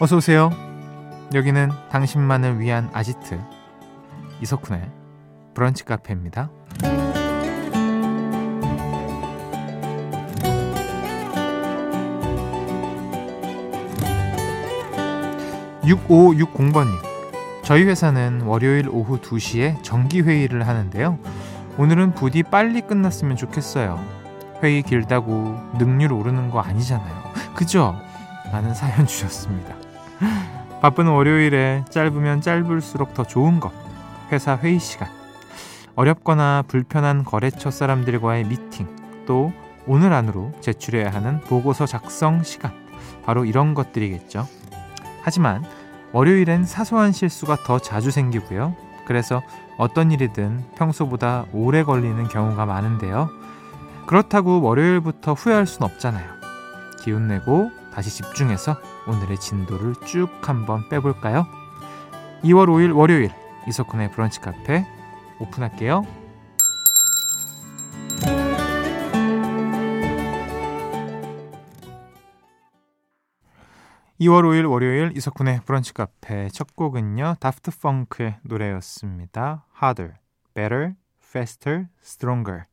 어서 오세요. 여기는 당신만을 위한 아지트 이석훈의 브런치 카페입니다. 6560번님. 저희 회사는 월요일 오후 2시에 정기회의를 하는데요. 오늘은 부디 빨리 끝났으면 좋겠어요. 회의 길다고 능률 오르는 거 아니잖아요. 그죠? 라는 사연 주셨습니다. 바쁜 월요일에 짧으면 짧을수록 더 좋은 것. 회사 회의 시간. 어렵거나 불편한 거래처 사람들과의 미팅. 또 오늘 안으로 제출해야 하는 보고서 작성 시간. 바로 이런 것들이겠죠. 하지만 월요일엔 사소한 실수가 더 자주 생기고요. 그래서 어떤 일이든 평소보다 오래 걸리는 경우가 많은데요. 그렇다고 월요일부터 후회할 순 없잖아요. 기운 내고 다시 집중해서 오늘의 진도를 쭉 한번 빼볼까요? 2월 5일 월요일 이석훈의 브런치 카페 오픈할게요. 2월 5일 월요일 이석훈의 브런치 카페 첫 곡은요. 다프트 펑크의 노래였습니다. Harder, Better, Faster, Stronger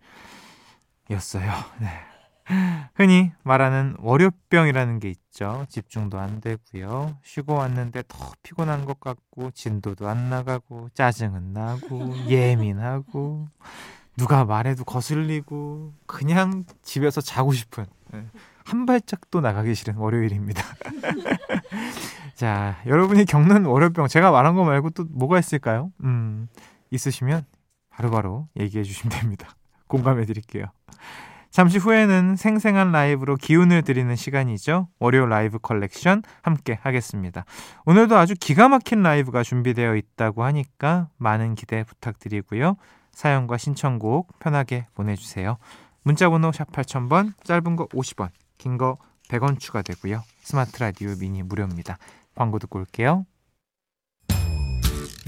였어요. 네. 흔히 말하는 월요병이라는 게 있죠. 집중도 안 되고요. 쉬고 왔는데 더 피곤한 것 같고 진도도 안 나가고 짜증은 나고 예민하고 누가 말해도 거슬리고 그냥 집에서 자고 싶은 네. 한 발짝도 나가기 싫은 월요일입니다. 자, 여러분이 겪는 월요병 제가 말한 거 말고 또 뭐가 있을까요? 음, 있으시면 바로바로 얘기해 주시면 됩니다. 공감해 드릴게요. 잠시 후에는 생생한 라이브로 기운을 드리는 시간이죠. 월요 라이브 컬렉션 함께 하겠습니다. 오늘도 아주 기가 막힌 라이브가 준비되어 있다고 하니까 많은 기대 부탁드리고요. 사연과 신청곡 편하게 보내주세요. 문자번호 샵 8000번, 짧은 거 50원, 긴 거 100원 추가되고요. 스마트 라디오 미니 무료입니다. 광고 듣고 올게요.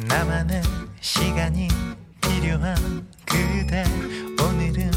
나만의 시간이 필요한 그대 오늘은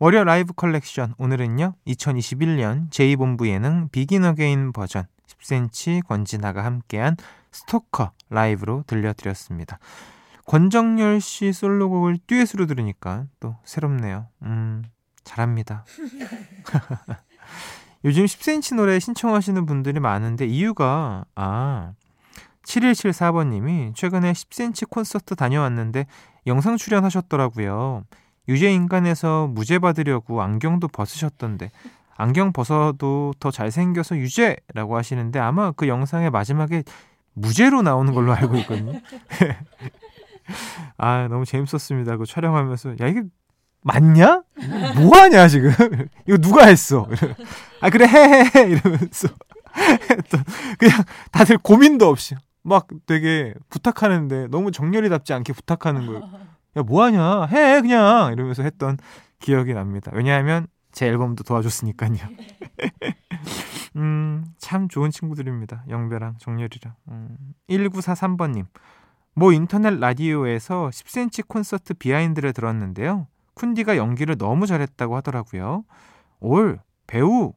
월요 라이브 컬렉션 오늘은요 2021년 JTBC 예능 비긴 어게인 버전 10cm 권진아가 함께한 스토커 라이브로 들려드렸습니다. 권정열 씨 솔로곡을 듀엣으로 들으니까 또 새롭네요. 음 잘합니다. 요즘 10cm 노래 신청하시는 분들이 많은데 이유가 아 7174번님이 최근에 10cm 콘서트 다녀왔는데 영상 출연하셨더라고요. 유죄 인간에서 무죄 받으려고 안경도 벗으셨던데 안경 벗어도 더 잘생겨서 유죄라고 하시는데 아마 그 영상의 마지막에 무죄로 나오는 걸로 알고 있거든요. 아 너무 재밌었습니다. 그 촬영하면서 야 이게 맞냐? 뭐 하냐 지금? 이거 누가 했어? 아 그래 해해해 이러면서 했던 그냥 다들 고민도 없이 막 되게 부탁하는데 너무 정렬이답지 않게 부탁하는 거예요. 야, 뭐 하냐? 해, 그냥! 이러면서 했던 기억이 납니다. 왜냐하면 제 앨범도 도와줬으니까요. 음, 참 좋은 친구들입니다. 영배랑 정렬이랑. 음, 1943번님. 뭐 인터넷 라디오에서 10cm 콘서트 비하인드를 들었는데요. 쿤디가 연기를 너무 잘했다고 하더라고요. 올, 배우.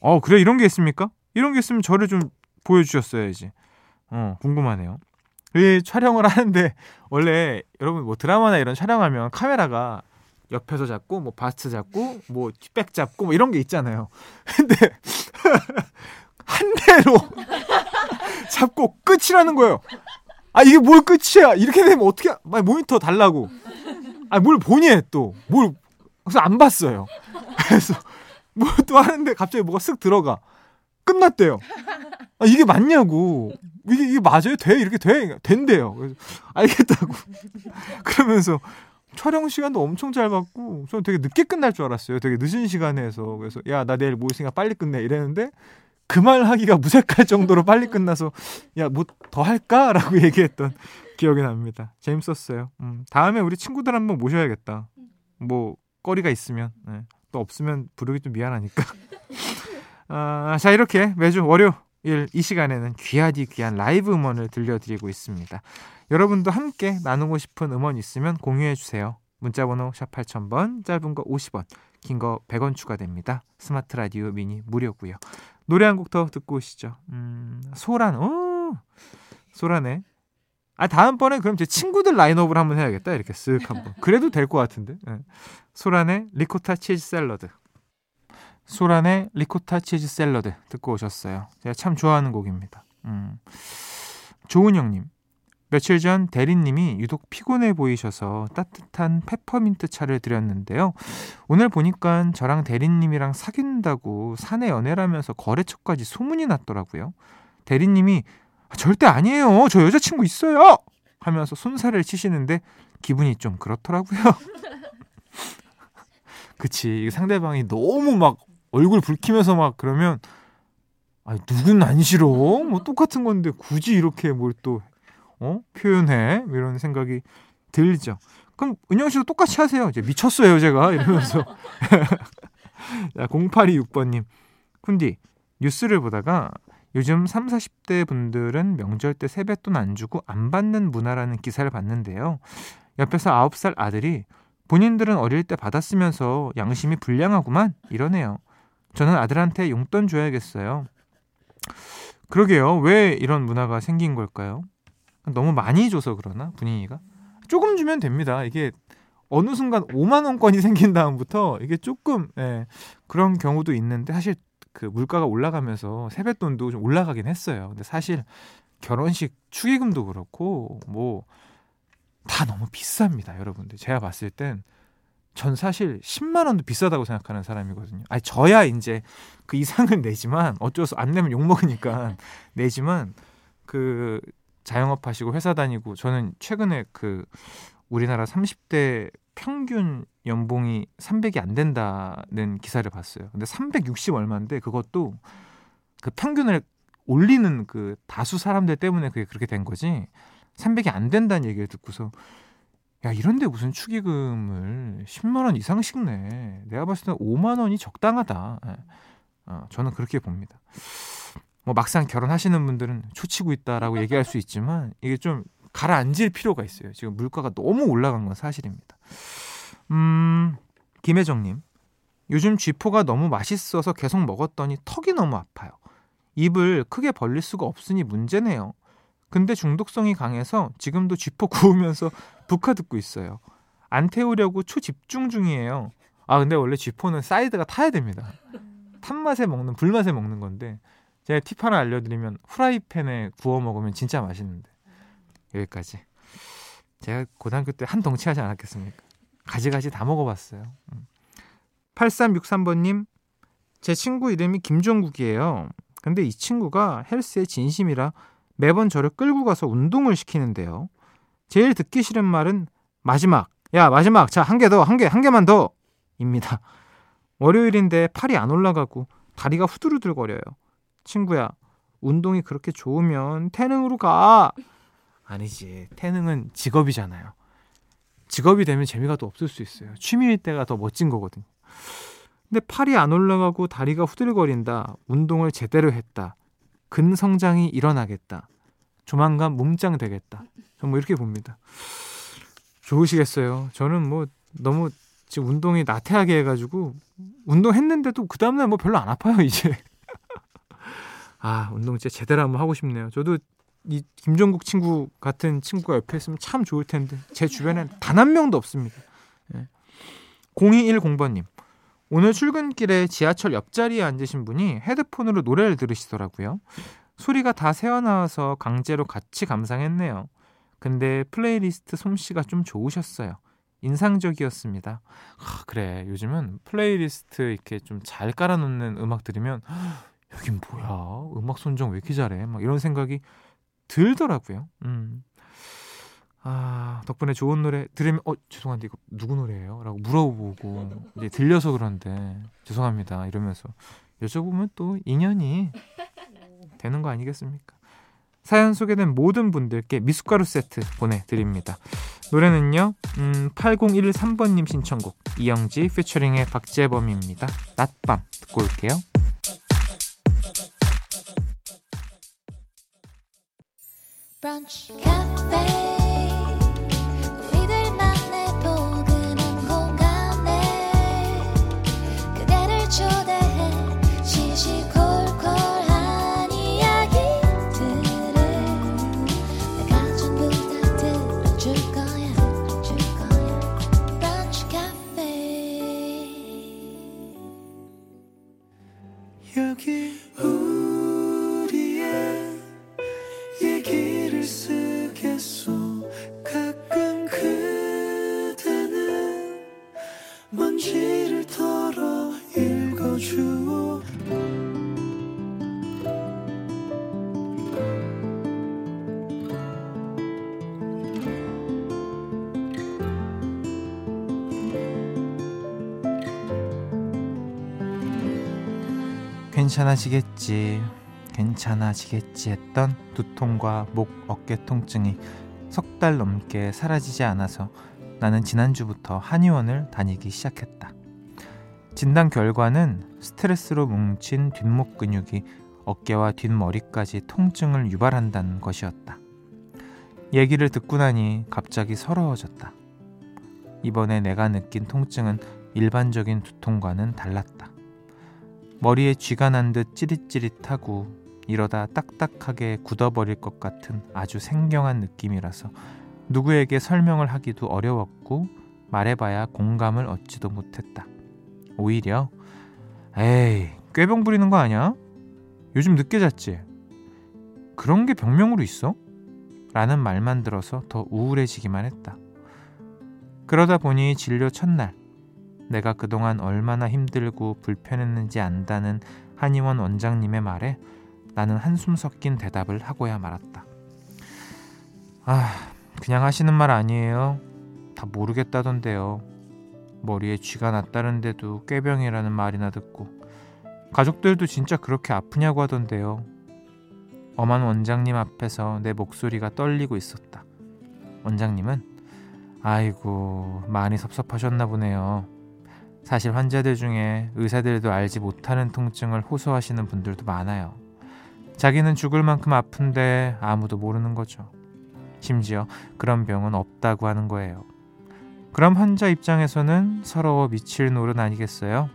어, 그래, 이런 게 있습니까? 이런 게 있으면 저를 좀 보여주셨어야지. 어, 궁금하네요. 이 촬영을 하는데 원래 여러분 뭐 드라마나 이런 촬영하면 카메라가 옆에서 잡고 뭐 바스트 잡고 뭐 뒷백 잡고 뭐 이런 게 있잖아요. 근데 한 대로 잡고 끝이라는 거예요. 아 이게 뭘 끝이야? 이렇게 되면 어떻게? 아, 모니터 달라고. 아 뭘 보니 또 뭘? 그래서 안 봤어요. 그래서 뭐또 하는데 갑자기 뭐가 쓱 들어가. 끝났대요. 아, 이게 맞냐고. 이게, 이게 맞아요? 돼? 이렇게 돼? 된대요. 그래서 알겠다고. 그러면서 촬영 시간도 엄청 짧았고, 저는 되게 늦게 끝날 줄 알았어요. 되게 늦은 시간에 해서. 그래서, 야, 나 내일 뭐 있으니까 빨리 끝내. 이랬는데, 그 말 하기가 무색할 정도로 빨리 끝나서 야 뭐 더 할까라고 얘기했던 기억이 납니다. 재밌었어요. 음, 다음에 우리 친구들 한번 모셔야겠다. 뭐 거리가 있으면 네. 또 없으면 부르기 좀 미안하니까. 아, 자 이렇게 매주 월요일 이 시간에는 귀하디 귀한 라이브 음원을 들려드리고 있습니다. 여러분도 함께 나누고 싶은 음원 있으면 공유해 주세요. 문자 번호 샵 8000번, 짧은 거 50원, 긴 거 100원 추가됩니다. 스마트 라디오 미니 무료고요. 노래 한 곡 더 듣고 오시죠. 음, 소란, 오, 소란의 아 다음번에 그럼 제 친구들 라인업을 한번 해야겠다 이렇게 쓱 한번 그래도 될 것 같은데 네. 소란의 리코타 치즈 샐러드 소란의 리코타 치즈 샐러드 듣고 오셨어요 제가 참 좋아하는 곡입니다 음. 조은영님 며칠 전 대리님이 유독 피곤해 보이셔서 따뜻한 페퍼민트 차를 드렸는데요. 오늘 보니까 저랑 대리님이랑 사귄다고 사내 연애라면서 거래처까지 소문이 났더라고요. 대리님이 절대 아니에요. 저 여자친구 있어요. 하면서 손살을 치시는데 기분이 좀 그렇더라고요. 그치. 상대방이 너무 막 얼굴 붉히면서 막 그러면 아, 누군 안 싫어? 뭐 똑같은 건데 굳이 이렇게 뭘 또 어? 표현해? 이런 생각이 들죠. 그럼 은영 씨도 똑같이 하세요. 이제 미쳤어요, 제가 이러면서. 자, 0826번님. 쿤디, 뉴스를 보다가 요즘 3, 40대 분들은 명절 때 세뱃돈 안 주고 안 받는 문화라는 기사를 봤는데요. 옆에서 9살 아들이 본인들은 어릴 때 받았으면서 양심이 불량하구만 이러네요. 저는 아들한테 용돈 줘야겠어요. 그러게요. 왜 이런 문화가 생긴 걸까요? 너무 많이 줘서 그러나 분위기가 조금 주면 됩니다. 이게 어느 순간 5만 원권이 생긴 다음부터 이게 조금 예, 그런 경우도 있는데 사실 그 물가가 올라가면서 세뱃돈도 좀 올라가긴 했어요. 근데 사실 결혼식 축의금도 그렇고 뭐 다 너무 비쌉니다, 여러분들. 제가 봤을 땐 전 사실 10만 원도 비싸다고 생각하는 사람이거든요. 아니 저야 이제 그 이상은 내지만 어쩔 수 안 내면 욕 먹으니까 내지만 그 자영업 하시고 회사 다니고 저는 최근에 그 우리나라 30대 평균 연봉이 300이 안 된다는 기사를 봤어요. 근데 360 얼마인데 그것도 그 평균을 올리는 그 다수 사람들 때문에 그게 그렇게 된 거지. 300이 안 된다는 얘기를 듣고서 야 이런데 무슨 축의금을 10만 원 이상씩 내. 내가 봤을 때 5만 원이 적당하다. 예. 어, 저는 그렇게 봅니다. 뭐 막상 결혼하시는 분들은 초치고 있다라고 얘기할 수 있지만 이게 좀 가라앉을 필요가 있어요. 지금 물가가 너무 올라간 건 사실입니다. 음, 김혜정님. 요즘 쥐포가 너무 맛있어서 계속 먹었더니 턱이 너무 아파요. 입을 크게 벌릴 수가 없으니 문제네요. 근데 중독성이 강해서 지금도 쥐포 구우면서 북카 듣고 있어요. 안 태우려고 초집중 중이에요. 아, 근데 원래 쥐포는 사이드가 타야 됩니다. 탄 맛에 먹는, 불맛에 먹는 건데, 제가 팁 하나 알려드리면, 후라이팬에 구워 먹으면 진짜 맛있는데. 여기까지. 제가 고등학교 때 한 덩치 하지 않았겠습니까? 가지가지 다 먹어봤어요. 8363번님, 음. 제 친구 이름이 김종국이에요. 근데 이 친구가 헬스에 진심이라 매번 저를 끌고 가서 운동을 시키는데요. 제일 듣기 싫은 말은 마지막. 야, 마지막. 자, 한 개 더, 한 개, 한 개만 더. 입니다. 월요일인데 팔이 안 올라가고 다리가 후들후들거려요. 친구야, 운동이 그렇게 좋으면 태능으로 가. 아니지. 태능은 직업이잖아요. 직업이 되면 재미가 더 없을 수 있어요. 취미일 때가 더 멋진 거거든요. 근데 팔이 안 올라가고 다리가 후들거린다. 운동을 제대로 했다. 근성장이 일어나겠다. 조만간 몸짱 되겠다. 전뭐 이렇게 봅니다. 좋으시겠어요. 저는 뭐 너무 지금 운동이 나태하게 해가지고 운동했는데도 그 다음날 뭐 별로 안 아파요 이제. 아 운동 진짜 제대로 한번 하고 싶네요. 저도 이 김종국 친구 같은 친구가 옆에 있으면 참 좋을 텐데 제 주변엔 단 한 명도 없습니다. 예. 0210번님 오늘 출근길에 지하철 옆자리에 앉으신 분이 헤드폰으로 노래를 들으시더라고요. 소리가 다 새어나와서 강제로 같이 감상했네요. 근데 플레이리스트 솜씨가 좀 좋으셨어요. 인상적이었습니다. 아, 그래 요즘은 플레이리스트 이렇게 좀 잘 깔아놓는 음악 들으면 여긴 뭐야 음악 선정 왜 이렇게 잘해 막 이런 생각이 들더라고요. 음. 아, 덕분에 좋은 노래 들으면 어, 죄송한데 이거 누구 노래예요? 라고 물어보고 이제 들려서 그런데 죄송합니다. 이러면서 여쭤보면 또 인연이 되는 거 아니겠습니까? 사연 소개된 모든 분들께 미숫가루 세트 보내드립니다. 노래는요, 음, 8013번님 신청곡, 이영지 피처링의 박재범입니다. 낮밤 듣고 올게요. 브런치 괜찮아지겠지, 괜찮아지겠지 했던 두통과 목, 어깨 통증이 석 달 넘게 사라지지 않아서 나는 지난주부터 한의원을 다니기 시작했다. 진단 결과는 스트레스로 뭉친 뒷목 근육이 어깨와 뒷머리까지 통증을 유발한다는 것이었다. 얘기를 듣고 나니 갑자기 서러워졌다. 이번에 내가 느낀 통증은 일반적인 두통과는 달랐다. 머리에 쥐가 난 듯 찌릿찌릿하고 이러다 딱딱하게 굳어버릴 것 같은 아주 생경한 느낌이라서 누구에게 설명을 하기도 어려웠고 말해봐야 공감을 얻지도 못했다. 오히려 에이 꾀병 부리는 거 아니야? 요즘 늦게 잤지? 그런 게 병명으로 있어? 라는 말만 들어서 더 우울해지기만 했다. 그러다 보니 진료 첫날 내가 그동안 얼마나 힘들고 불편했는지 안다는 한의원 원장님의 말에 나는 한숨 섞인 대답을 하고야 말았다. 아, 그냥 하시는 말 아니에요. 다 모르겠다던데요. 머리에 쥐가 났다는데도 꾀병이라는 말이나 듣고 가족들도 진짜 그렇게 아프냐고 하던데요. 엄한 원장님 앞에서 내 목소리가 떨리고 있었다. 원장님은 아이고 많이 섭섭하셨나 보네요. 사실 환자들 중에 의사들도 알지 못하는 통증을 호소하시는 분들도 많아요. 자기는 죽을 만큼 아픈데 아무도 모르는 거죠. 심지어 그런 병은 없다고 하는 거예요. 그럼 환자 입장에서는 서러워 미칠 노릇 아니겠어요?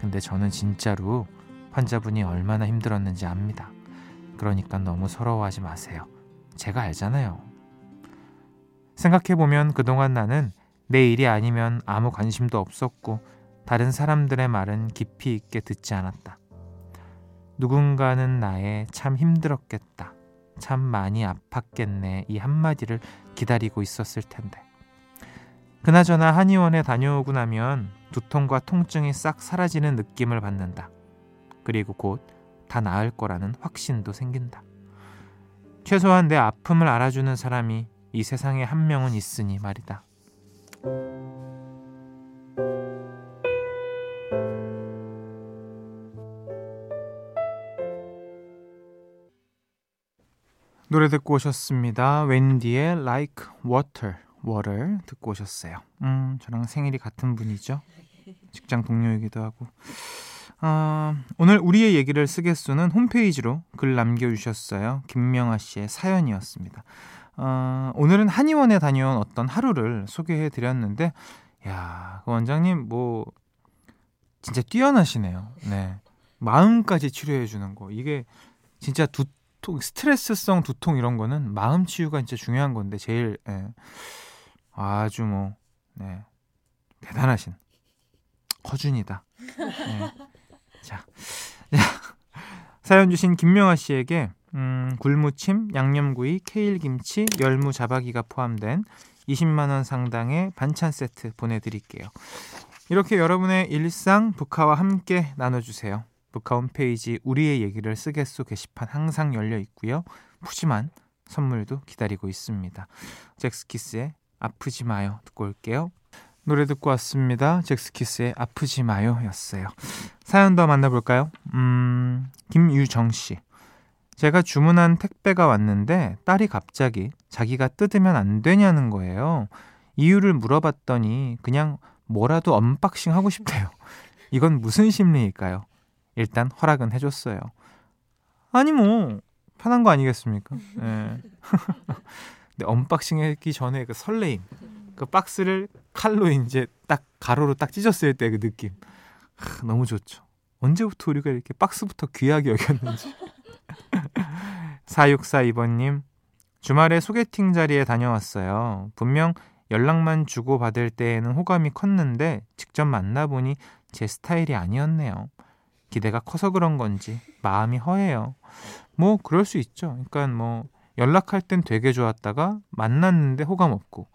근데 저는 진짜로 환자분이 얼마나 힘들었는지 압니다. 그러니까 너무 서러워하지 마세요. 제가 알잖아요. 생각해보면 그동안 나는 내 일이 아니면 아무 관심도 없었고 다른 사람들의 말은 깊이 있게 듣지 않았다. 누군가는 나의 참 힘들었겠다. 참 많이 아팠겠네. 이 한마디를 기다리고 있었을 텐데. 그나저나 한의원에 다녀오고 나면 두통과 통증이 싹 사라지는 느낌을 받는다. 그리고 곧 다 나을 거라는 확신도 생긴다. 최소한 내 아픔을 알아주는 사람이 이 세상에 한 명은 있으니 말이다. 노래 듣고 오셨습니다. 웬디의 Like Water, Water 듣고 오셨어요. 음, 저랑 생일이 같은 분이죠. 직장 동료이기도 하고. 어, 오늘 우리의 얘기를 쓰겠소는 홈페이지로 글 남겨주셨어요. 김명아 씨의 사연이었습니다. 어, 오늘은 한의원에 다녀온 어떤 하루를 소개해 드렸는데, 야, 그 원장님 뭐 진짜 뛰어나시네요. 네, 마음까지 치료해 주는 거 이게 진짜 두통, 스트레스성 두통 이런 거는 마음 치유가 진짜 중요한 건데 제일 예, 아주 뭐 네, 대단하신 허준이다. 네. 자, 사연 주신 김명아 씨에게 음, 굴무침, 양념구이, 케일김치, 열무 자박이가 포함된 20만 원 상당의 반찬 세트 보내드릴게요. 이렇게 여러분의 일상 북카와 함께 나눠주세요. 북카 홈페이지 우리의 얘기를 쓰겠소 게시판 항상 열려 있고요. 푸짐한 선물도 기다리고 있습니다. 젝스키스의 아프지 마요 듣고 올게요. 노래 듣고 왔습니다. 젝스키스의 아프지 마요 였어요. 사연 더 만나볼까요? 음, 김유정 씨. 제가 주문한 택배가 왔는데 딸이 갑자기 자기가 뜯으면 안 되냐는 거예요. 이유를 물어봤더니 그냥 뭐라도 언박싱 하고 싶대요. 이건 무슨 심리일까요? 일단 허락은 해줬어요. 아니 뭐 편한 거 아니겠습니까? 네. 근데 unboxing 하기 전에 그 설레임, 그 박스를 칼로 이제 딱 가로로 딱 찢었을 때 그 느낌 하, 너무 좋죠. 언제부터 우리가 이렇게 박스부터 귀하게 여겼는지. 4642번님, 주말에 소개팅 자리에 다녀왔어요. 분명 연락만 주고받을 때에는 호감이 컸는데 직접 만나보니 제 스타일이 아니었네요. 기대가 커서 그런 건지 마음이 허해요. 뭐 그럴 수 있죠. 그러니까 뭐 연락할 땐 되게 좋았다가 만났는데 호감 없고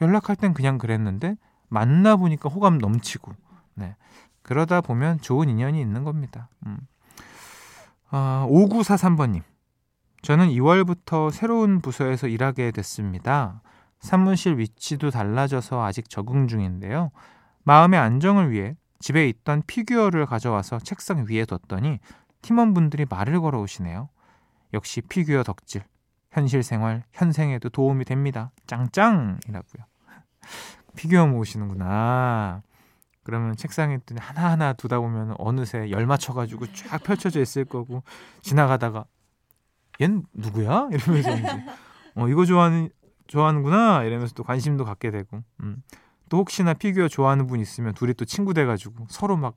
연락할 땐 그냥 그랬는데 만나 보니까 호감 넘치고 네. 그러다 보면 좋은 인연이 있는 겁니다. 음. 아, 5943번님. 저는 2월부터 새로운 부서에서 일하게 됐습니다. 사무실 위치도 달라져서 아직 적응 중인데요. 마음의 안정을 위해 집에 있던 피규어를 가져와서 책상 위에 뒀더니 팀원분들이 말을 걸어오시네요. 역시 피규어 덕질. 현실 생활, 현생에도 도움이 됩니다. 짱짱이라고요. 피규어 모으시는구나. 그러면 책상에 하나하나 두다 보면 어느새 열 맞춰가지고 쫙 펼쳐져 있을 거고 지나가다가 얜 누구야? 이러면서 이제 어 이거 좋아하는 좋아하는구나 이러면서 또 관심도 갖게 되고 음. 또 혹시나 피규어 좋아하는 분 있으면 둘이 또 친구 돼가지고 서로 막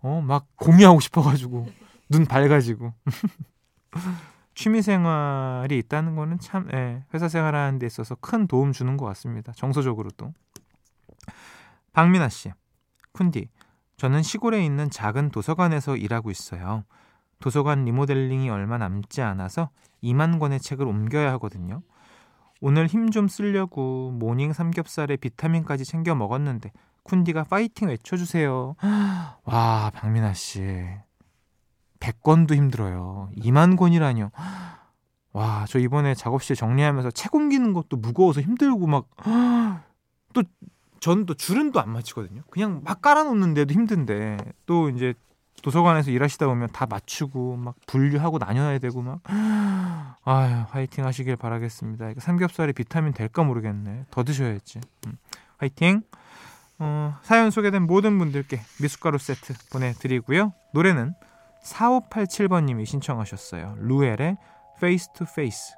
어 막 공유하고 싶어가지고 눈 밝아지고 취미 생활이 있다는 거는 참 예, 회사 생활하는 데 있어서 큰 도움 주는 것 같습니다 정서적으로도 박민아 씨 쿤디, 저는 시골에 있는 작은 도서관에서 일하고 있어요. 도서관 리모델링이 얼마 남지 않아서 2만 권의 책을 옮겨야 하거든요. 오늘 힘 좀 쓰려고 모닝 삼겹살에 비타민까지 챙겨 먹었는데 쿤디가 파이팅 외쳐주세요. 와 박민아 씨 100권도 힘들어요. 2만 권이라뇨. 와 저 이번에 작업실 정리하면서 책 옮기는 것도 무거워서 힘들고 막 또 저는 또 줄은 또 안 맞추거든요. 그냥 막 깔아놓는데도 힘든데 또 이제 도서관에서 일하시다 보면 다 맞추고 막 분류하고 나눠야 되고 막 아유 화이팅 하시길 바라겠습니다. 삼겹살이 비타민 될까 모르겠네. 더 드셔야지. 음, 화이팅. 어, 사연 소개된 모든 분들께 미숫가루 세트 보내드리고요. 노래는 4587번님이 신청하셨어요. 루엘의 Face to Face.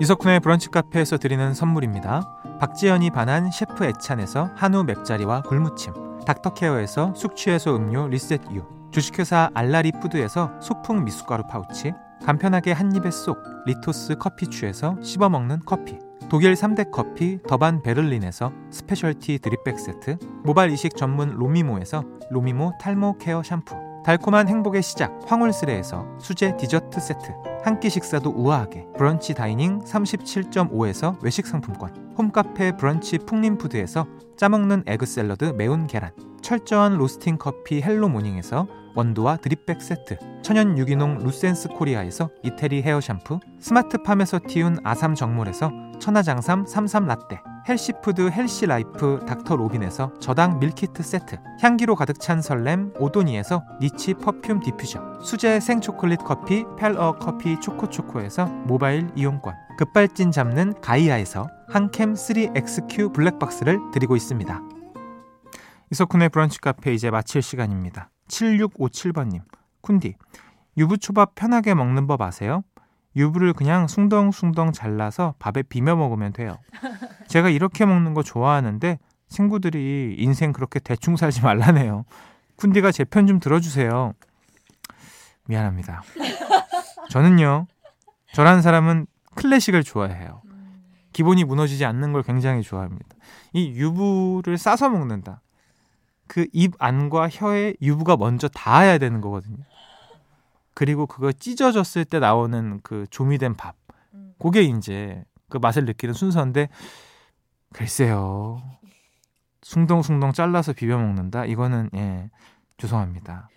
이석훈의 브런치 카페에서 드리는 선물입니다. 박지연이 반한 셰프 애찬에서 한우 맵자리와 굴무침 닥터케어에서 숙취해소 음료 리셋유 주식회사 알라리 푸드에서 소풍 미숫가루 파우치 간편하게 한입에 쏙 리토스 커피추에서 씹어먹는 커피 독일 3대 커피 더반 베를린에서 specialty drip bag 세트 모발 이식 전문 로미모에서 로미모 탈모 케어 샴푸 달콤한 행복의 시작 황홀스레에서 수제 디저트 세트. 한 끼 식사도 우아하게. 브런치 다이닝 37.5에서 외식 상품권. 홈카페 브런치 풍림푸드에서 짜먹는 egg 샐러드 매운 계란. 철저한 로스팅 커피 헬로 모닝에서 원두와 drip bag 세트. 천연 유기농 루센스 코리아에서 이태리 헤어 샴푸. 스마트팜에서 틔운 아삼 정물에서 천하장삼 삼삼 라떼 healthy food healthy life 닥터 로빈에서 저당 밀키트 세트 향기로 가득 찬 설렘 오도니에서 niche perfume 디퓨저 수제 생초콜릿 커피 펠어 커피 초코초코에서 모바일 이용권 급발진 잡는 가이아에서 한캠 3XQ 블랙박스를 드리고 있습니다 이석훈의 브런치 카페 이제 마칠 시간입니다 7657번님 쿤디 유부초밥 편하게 먹는 법 아세요? 유부를 그냥 숭덩숭덩 잘라서 밥에 비벼 먹으면 돼요. 제가 이렇게 먹는 거 좋아하는데 친구들이 인생 그렇게 대충 살지 말라네요. 쿤디가 제 편 좀 들어주세요. 미안합니다. 저는요, 저라는 사람은 클래식을 좋아해요. 기본이 무너지지 않는 걸 굉장히 좋아합니다. 이 유부를 싸서 먹는다. 그 입 안과 혀에 유부가 먼저 닿아야 되는 거거든요. 그리고 그거 찢어졌을 때 나오는 그 조미된 밥. 음. 그게 이제 그 맛을 느끼는 순서인데 글쎄요. 숭덩숭덩 잘라서 비벼 먹는다. 이거는 예. 죄송합니다.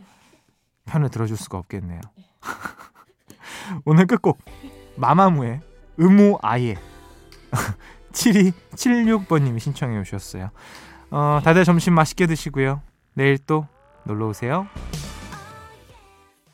편을 들어줄 수가 없겠네요. 오늘 끝곡 마마무의 의무 아예 7276번님이 신청해 오셨어요. 어, 다들 점심 맛있게 드시고요. 내일 또 놀러 오세요.